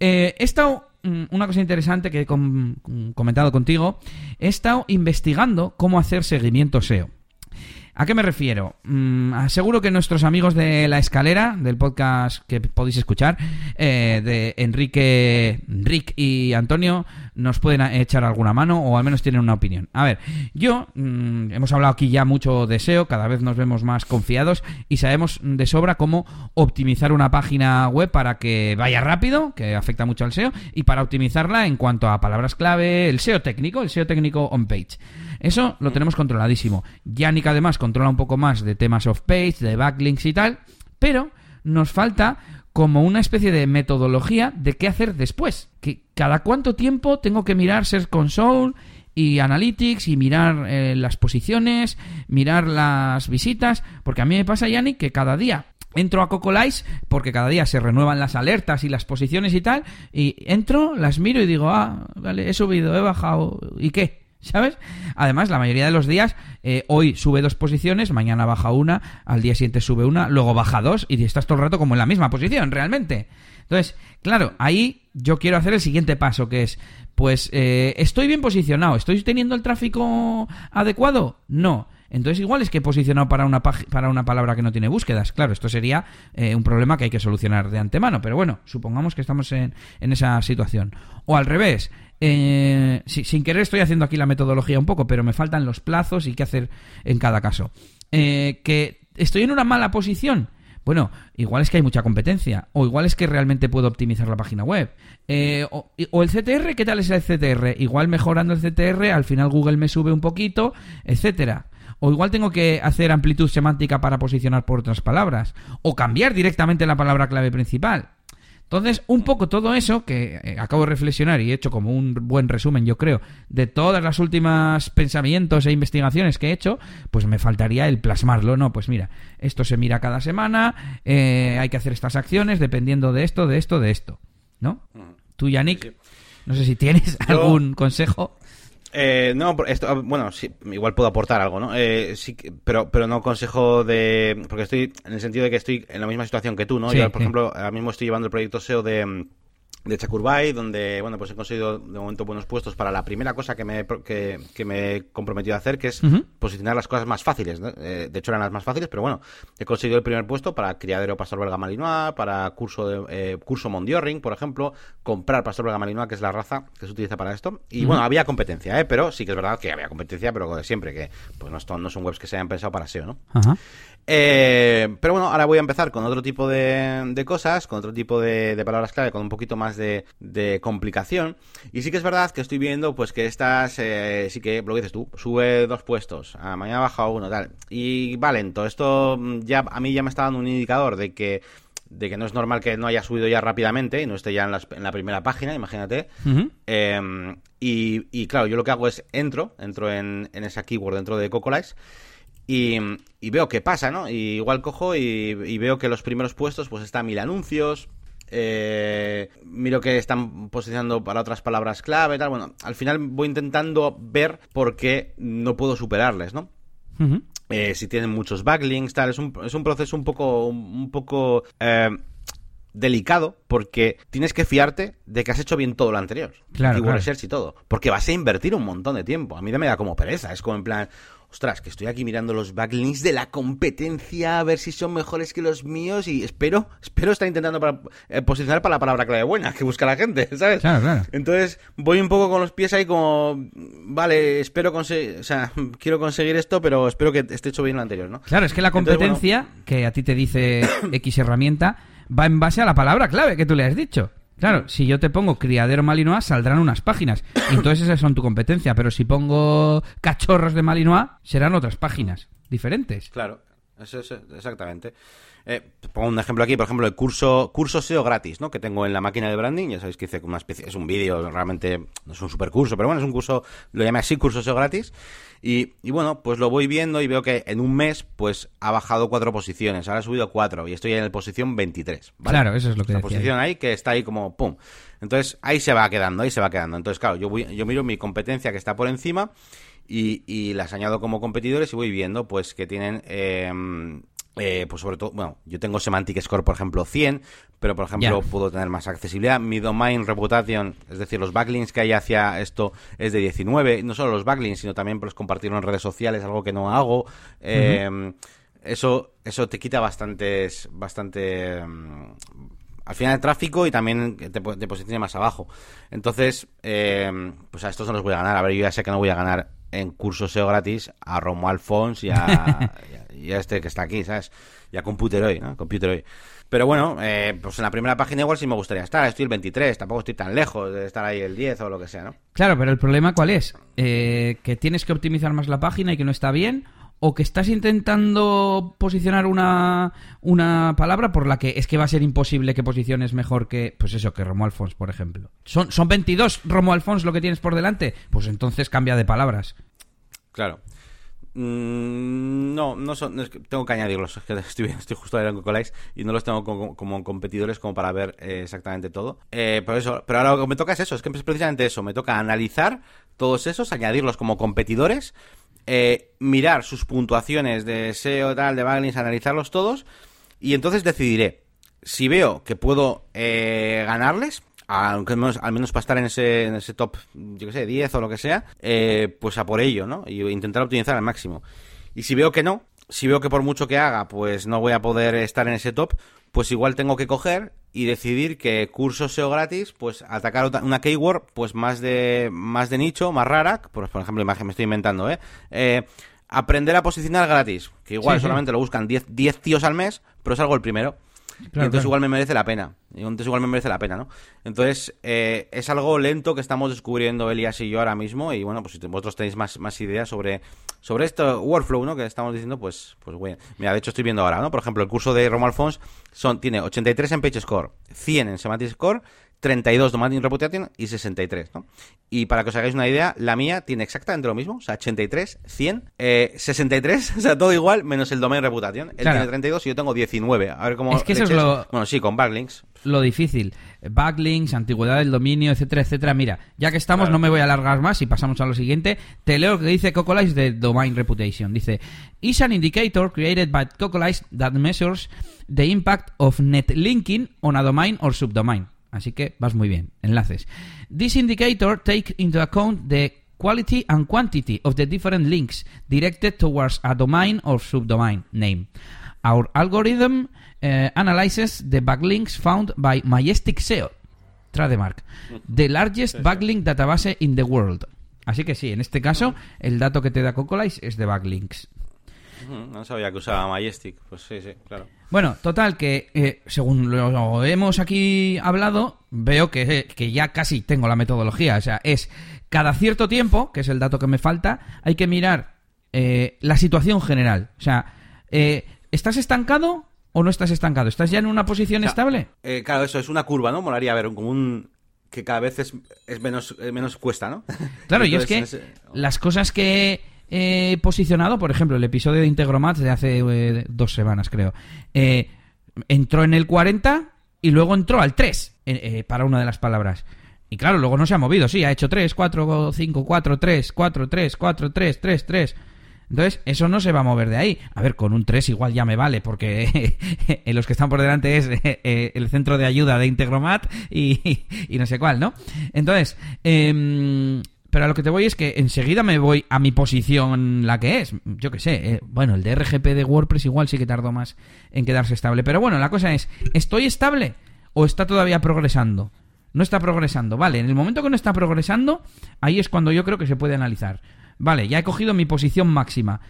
Eh, he estado, mm, una cosa interesante que he com- comentado contigo, he estado investigando cómo hacer seguimiento SEO. ¿A qué me refiero? Mm, aseguro que nuestros amigos de La Escalera, del podcast que podéis escuchar, eh, de Enrique, Rick y Antonio, nos pueden echar alguna mano o al menos tienen una opinión. A ver, yo, mm, hemos hablado aquí ya mucho de SEO, cada vez nos vemos más confiados y sabemos de sobra cómo optimizar una página web para que vaya rápido, que afecta mucho al SEO, y para optimizarla en cuanto a palabras clave, el SEO técnico, el SEO técnico on-page. Eso lo tenemos controladísimo. Yannick además controla un poco más de temas off-page, de backlinks y tal, pero nos falta como una especie de metodología de qué hacer después. Que cada cuánto tiempo tengo que mirar Search Console y Analytics y mirar eh, las posiciones, mirar las visitas, porque a mí me pasa, Yannick, que cada día entro a Cocolice porque cada día se renuevan las alertas y las posiciones y tal, y entro, las miro y digo, ah, vale, he subido, he bajado, ¿y qué? ¿Sabes? Además, la mayoría de los días, eh, hoy sube dos posiciones, mañana baja una, al día siguiente sube una, luego baja dos y estás todo el rato como en la misma posición, realmente. Entonces, claro, ahí yo quiero hacer el siguiente paso, que es, pues, eh, ¿estoy bien posicionado? ¿Estoy teniendo el tráfico adecuado? No. Entonces igual es que he posicionado para una, para una palabra que no tiene búsquedas. Claro, esto sería eh, un problema que hay que solucionar de antemano. Pero bueno, supongamos que estamos en, en esa situación. O al revés. eh, si- sin querer estoy haciendo aquí la metodología un poco, pero me faltan los plazos y qué hacer en cada caso. Eh, que estoy en una mala posición. Bueno, igual es que hay mucha competencia, o igual es que realmente puedo optimizar la página web. O, o el CTR, ¿qué tal es el CTR? Igual mejorando el CTR, al final Google me sube un poquito, etcétera. O igual tengo que hacer amplitud semántica para posicionar por otras palabras. O cambiar directamente la palabra clave principal. Entonces, un poco todo eso, que eh, acabo de reflexionar y he hecho como un buen resumen, yo creo, de todas las últimas pensamientos e investigaciones que he hecho, pues me faltaría el plasmarlo, ¿no? Pues mira, esto se mira cada semana, eh, hay que hacer estas acciones dependiendo de esto, de esto, de esto, ¿no? Tú, Yannick, no sé si tienes Yo- algún consejo. Eh, no, por esto, ah, bueno, sí, igual puedo aportar algo, ¿no? Eh, sí, que- pero, pero no consejo de. Porque estoy en el sentido de que estoy en la misma situación que tú, ¿no? Sí, Yo, por sí. ejemplo, ahora mismo estoy llevando el proyecto SEO de. De Chacurbay, donde, bueno, pues he conseguido de momento buenos puestos para la primera cosa que me, que, que me he comprometido a hacer, que es posicionar las cosas más fáciles. ¿no? Eh, de hecho, eran las más fáciles, pero bueno, he conseguido el primer puesto para criadero Pastor Belga Malinois, para curso de eh, curso Mondiorring, por ejemplo, comprar Pastor Belga Malinois, que es la raza que se utiliza para esto. Y bueno, había competencia, ¿eh? pero sí que es verdad que había competencia, pero de siempre, que pues no, esto- no son webs que se hayan pensado para SEO, ¿no? Eh, pero bueno, ahora voy a empezar con otro tipo de, de cosas, con otro tipo de, de palabras clave, con un poquito más de, de complicación. Y sí que es verdad que estoy viendo, pues que estas, eh, sí que, lo que dices tú, sube dos puestos, ah, mañana baja uno, tal. Y va lento. Esto mm, ya a mí ya me está dando un indicador de que de que no es normal que no haya subido ya rápidamente y no esté ya en, las- en la primera página, imagínate. Eh, y, y claro, yo lo que hago es entro, entro en, en esa keyword dentro de Cocolice y, y veo qué pasa, ¿no? Y igual cojo y, y veo que los primeros puestos pues están mil anuncios. Eh, miro que están posicionando para otras palabras clave, tal. Bueno, al final voy intentando ver por qué no puedo superarles, ¿no? Eh, si tienen muchos backlinks, tal. Es un, es un proceso un poco, un poco eh, delicado porque tienes que fiarte de que has hecho bien todo lo anterior. Claro, Keyword claro. research y todo. Porque vas a invertir un montón de tiempo. A mí me da como pereza. Es como en plan, ostras, que estoy aquí mirando los backlinks de la competencia a ver si son mejores que los míos y espero, espero estar intentando para, eh, posicionar para la palabra clave buena que busca la gente, ¿sabes? Claro, claro. Entonces voy un poco con los pies ahí como, vale, espero conseguir, o sea, quiero conseguir esto, pero espero que esté hecho bien lo anterior, ¿no? Claro, es que la Entonces, bueno, competencia que a ti te dice X herramienta va en base a la palabra clave que tú le has dicho. Claro, si yo te pongo criadero malinois, saldrán unas páginas. Entonces esas son tu competencia. Pero si pongo cachorros de malinois, serán otras páginas diferentes. Claro, eso es exactamente. Eh, pongo un ejemplo aquí, por ejemplo, el curso, curso SEO gratis, ¿no? Que tengo en la máquina de branding. Ya sabéis que hice una especie, es un vídeo, realmente no es un super curso, pero bueno, es un curso, lo llamé así, curso SEO gratis. Y, y bueno, pues lo voy viendo y veo que en un mes, pues ha bajado cuatro posiciones, ahora ha subido cuatro y estoy en la posición 23. ¿vale? Claro, eso es lo que La posición ahí que está ahí como pum. Entonces ahí se va quedando, ahí se va quedando. Entonces, claro, yo, voy, yo miro mi competencia que está por encima y, y las añado como competidores y voy viendo pues que tienen eh, eh, pues sobre todo, bueno, yo tengo Semantic Score, por ejemplo, 100, pero por ejemplo puedo tener más accesibilidad. Mi domain reputation, es decir, los backlinks que hay hacia esto es de 19. No solo los backlinks, sino también pues, compartirlo en redes sociales, algo que no hago. Eh, eso, eso te quita bastantes, bastante... Mm, al final el tráfico y también te, te posiciona más abajo. Entonces, eh, pues a estos no los voy a ganar. A ver, yo ya sé que no voy a ganar en cursos SEO gratis a Romo Alfons y a, y a, este que está aquí, ¿sabes? Y a Computer ¿no? Computer Pero bueno, eh, pues en la primera página igual sí me gustaría estar. Estoy el 23, tampoco estoy tan lejos de estar ahí el 10 o lo que sea, ¿no? Claro, pero el problema ¿cuál es? Eh, que tienes que optimizar más la página y que no está bien o que estás intentando posicionar una, una palabra por la que es que va a ser imposible que posiciones mejor que, pues eso, que Romo Alfons, por ejemplo. ¿Son, son 22 Romo Alfons lo que tienes por delante? Pues entonces cambia de palabras. Claro. Mm, no, no son, tengo que añadirlos. Es que estoy, estoy justo ahí en Cocolais y no los tengo como, competidores como para ver eh, exactamente todo. Eh, pero eso, pero ahora lo que me toca es eso, es que es precisamente eso. Me toca analizar todos esos, añadirlos como competidores eh, mirar sus puntuaciones de SEO, tal, de backlinks, analizarlos todos, y entonces decidiré si veo que puedo eh, ganarles, al menos, al menos para estar en ese, en ese top, yo que sé, 10 o lo que sea, eh, pues a por ello, ¿no? Y intentar optimizar al máximo. Y si veo que no, si veo que por mucho que haga, pues no voy a poder estar en ese top, pues igual tengo que coger y decidir que curso SEO gratis, pues atacar una keyword pues más de más de nicho, más rara, por, por ejemplo, imagen me estoy inventando, ¿eh? eh aprender a posicionar gratis, que igual solamente lo buscan 10 tíos al mes, pero es algo el primero entonces igual me merece la pena. Y entonces igual me merece la pena, ¿no? Entonces, eh, es algo lento que estamos descubriendo Elias y yo ahora mismo. Y bueno, pues si vosotros tenéis más, más ideas sobre, sobre esto workflow, ¿no? Que estamos diciendo, pues, pues bueno. Mira, de hecho estoy viendo ahora, ¿no? Por ejemplo, el curso de Romo Alfons son, tiene 83 en PageScore, 100 en Semantic Score 32 Domain Reputation y 63, ¿no? Y para que os hagáis una idea, la mía tiene exactamente lo mismo, o sea, 83, 100, 63, o sea, todo igual, menos el Domain Reputation. Él tiene 32 y yo tengo 19. A ver cómo... Es que eso es lo... Bueno, sí, con backlinks. Lo difícil. Backlinks, antigüedad del dominio, etcétera, etcétera. Mira, ya que estamos, no me voy a alargar más y pasamos a lo siguiente. Te leo lo que dice Cocolice de Domain Reputation. Dice, is an indicator created by Cocolice that measures the impact of net linking on a domain or subdomain. Así que vas muy bien. Enlaces. This indicator takes into account the quality and quantity of the different links directed towards a domain or subdomain name. Our algorithm uh, analyzes the backlinks found by Majestic SEO, trademark, the largest backlink database in the world. Así que sí, en este caso, el dato que te da Cocolice es de backlinks. No sabía que usaba Majestic. Pues sí, sí, claro. Bueno, total, que eh, según lo hemos aquí hablado, veo que, ya casi tengo la metodología. O sea, es cada cierto tiempo, que es el dato que me falta, hay que mirar eh, la situación general. O sea, eh, ¿estás estancado o no estás estancado? ¿Estás ya en una posición estable? claro, eso es una curva, ¿no? Molaría ver como un que cada vez es, menos, menos cuesta, ¿no? Claro, y es que las cosas que eh, posicionado, por ejemplo, el episodio de Integromat de hace eh, dos semanas, creo. Eh, entró en el 40 y luego entró al 3 eh, para una de las palabras. Y claro, luego no se ha movido, sí, ha hecho 3, 4, 5, 4, 3, 4, 3, 4, 3, 3, 3. Entonces, eso no se va a mover de ahí. A ver, con un 3 igual ya me vale, porque en los que están por delante es el centro de ayuda de Integromat y, y no sé cuál, ¿no? Entonces, eh, pero a lo que te voy es que enseguida me voy a mi posición, la que es. Yo qué sé. Eh, bueno, el de RGP de WordPress igual sí que tardó más en quedarse estable. Pero bueno, la cosa es, ¿estoy estable o está todavía progresando? No está progresando. Vale, en el momento que no está progresando, ahí es cuando yo creo que se puede analizar. Vale, ya he cogido mi posición máxima.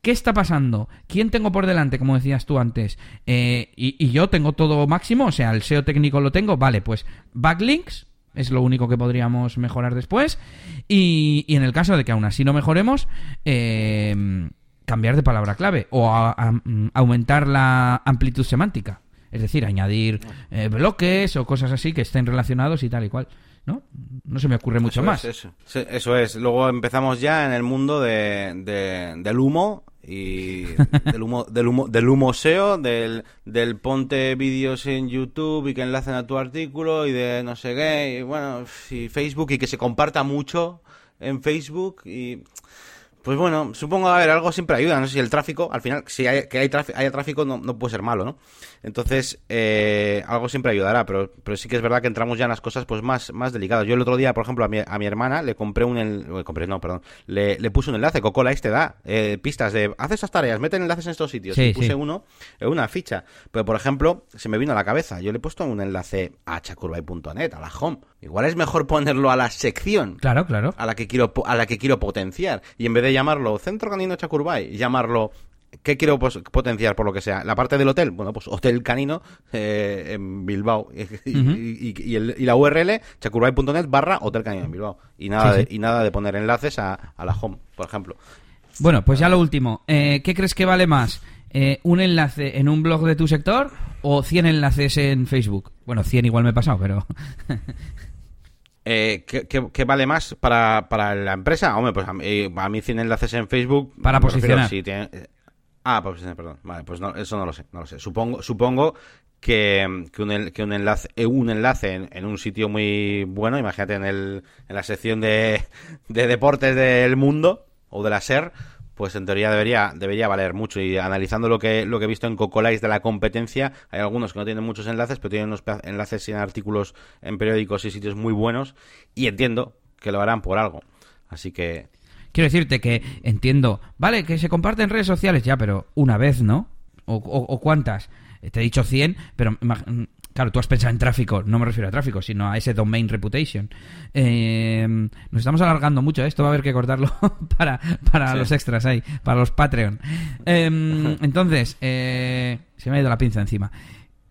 ¿Qué está pasando? ¿Quién tengo por delante, como decías tú antes? Eh, y, y yo tengo todo máximo, o sea, el SEO técnico lo tengo. Vale, pues backlinks, es lo único que podríamos mejorar después. Y, en el caso de que aún así no mejoremos, eh, cambiar de palabra clave o mm, aumentar la amplitud semántica. Es decir, añadir eh, bloques o cosas así que estén relacionados y tal y cual. ¿No? No se me ocurre mucho más. eso. eso. es. Luego empezamos ya en el mundo de, del humo y del humo, del humo, del humoseo, del, del ponte vídeos en YouTube y que enlacen a tu artículo y de no sé qué, y bueno, y Facebook y que se comparta mucho en Facebook y Pues bueno, supongo, a ver, algo siempre ayuda. No sé si el tráfico, al final, si hay, que hay tráfico, haya tráfico no, no, puede ser malo, ¿no? Entonces, eh, algo siempre ayudará, pero, pero sí que es verdad que entramos ya en las cosas pues más, más delicadas. Yo el otro día, por ejemplo, a mi, a mi hermana le compré un... Le compré, no, perdón. Le, le puse un enlace. Coca-Cola te da eh, pistas de... Haz esas tareas, mete enlaces en estos sitios. Sí, y puse sí. uno en una ficha. Pero, por ejemplo, se me vino a la cabeza. Yo le he puesto un enlace a chacurbay.net, a la home. Igual es mejor ponerlo a la sección Claro, claro. a la que quiero a la que quiero potenciar y en vez de llamarlo Centro Canino Chacurbay llamarlo ¿Qué quiero potenciar por lo que sea? ¿La parte del hotel? Bueno, pues Hotel Canino eh, en Bilbao. Y, y- y- y el- y la URL, chacurbay.net barra Hotel Canino en Bilbao. Y nada, Sí, sí. De, y nada de poner enlaces a, a la home, por ejemplo. Bueno, pues ya lo último. Eh, ¿Qué crees que vale más? Eh, ¿Un enlace en un blog de tu sector o 100 enlaces en Facebook? Bueno, 100 igual me he pasado, pero... Eh, ¿qué, qué- qué vale más para, para la empresa? Hombre, pues a mí, a mí 100 enlaces en Facebook. Para posicionar. si tiene- eh, ah, para posicionar, perdón. Vale, pues no, eso no lo sé, no lo sé. Supongo, supongo que, que, un, que un enlace, eh, un enlace en, en un sitio muy bueno, imagínate en, el, en la sección de, de deportes del mundo o de la SER, pues en teoría debería, debería valer mucho. Y analizando lo que, lo que he visto en Cocolais de la competencia, hay algunos que no tienen muchos enlaces, pero tienen unos enlaces en artículos en periódicos y sitios muy buenos. Y entiendo que lo harán por algo. Así que, Quiero decirte que entiendo, vale, que se comparte en redes sociales, ya, pero una vez, ¿no? ¿O, o- o cuántas? Te he dicho 100, pero claro, tú has pensado en tráfico, no me refiero a tráfico, sino a ese domain reputation. Eh, nos estamos alargando mucho, ¿eh? esto va a haber que cortarlo para, para Sí. los extras ahí, para los Patreon. Eh, entonces, eh, se me ha ido la pinza encima.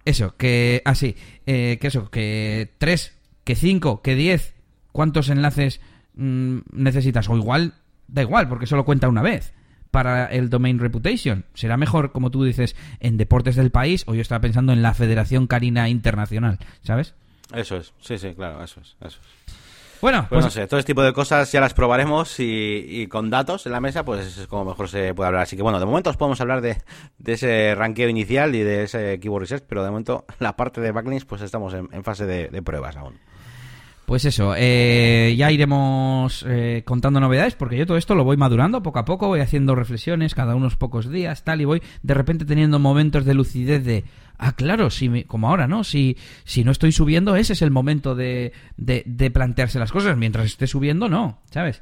Eso, que así, que eso, que 3, que 5, que 10, ¿cuántos enlaces mm, necesitas? O igual, da igual, porque solo cuenta una vez para el domain reputation. Será mejor, como tú dices, en deportes del país o yo estaba pensando en la Federación Carina Internacional, ¿sabes? eso es. Sí, sí, claro, eso es. Eso es. Bueno, Pues pues no sé, todo este tipo de cosas ya las probaremos y, y con datos en la mesa, pues es como mejor se puede hablar. Así que bueno, de momento os podemos hablar de, de ese ranqueo inicial y de ese keyword research, pero de momento la parte de backlinks, pues estamos en, en fase de, de pruebas aún. Pues eso, eh, ya iremos eh, contando novedades porque yo todo esto lo voy madurando poco a poco, voy haciendo reflexiones cada unos pocos días, tal, y voy de repente teniendo momentos de lucidez de, ah, claro, si como ahora, ¿no? Si, si no estoy subiendo, ese es el momento de, de, de plantearse las cosas, mientras esté subiendo, no, ¿sabes?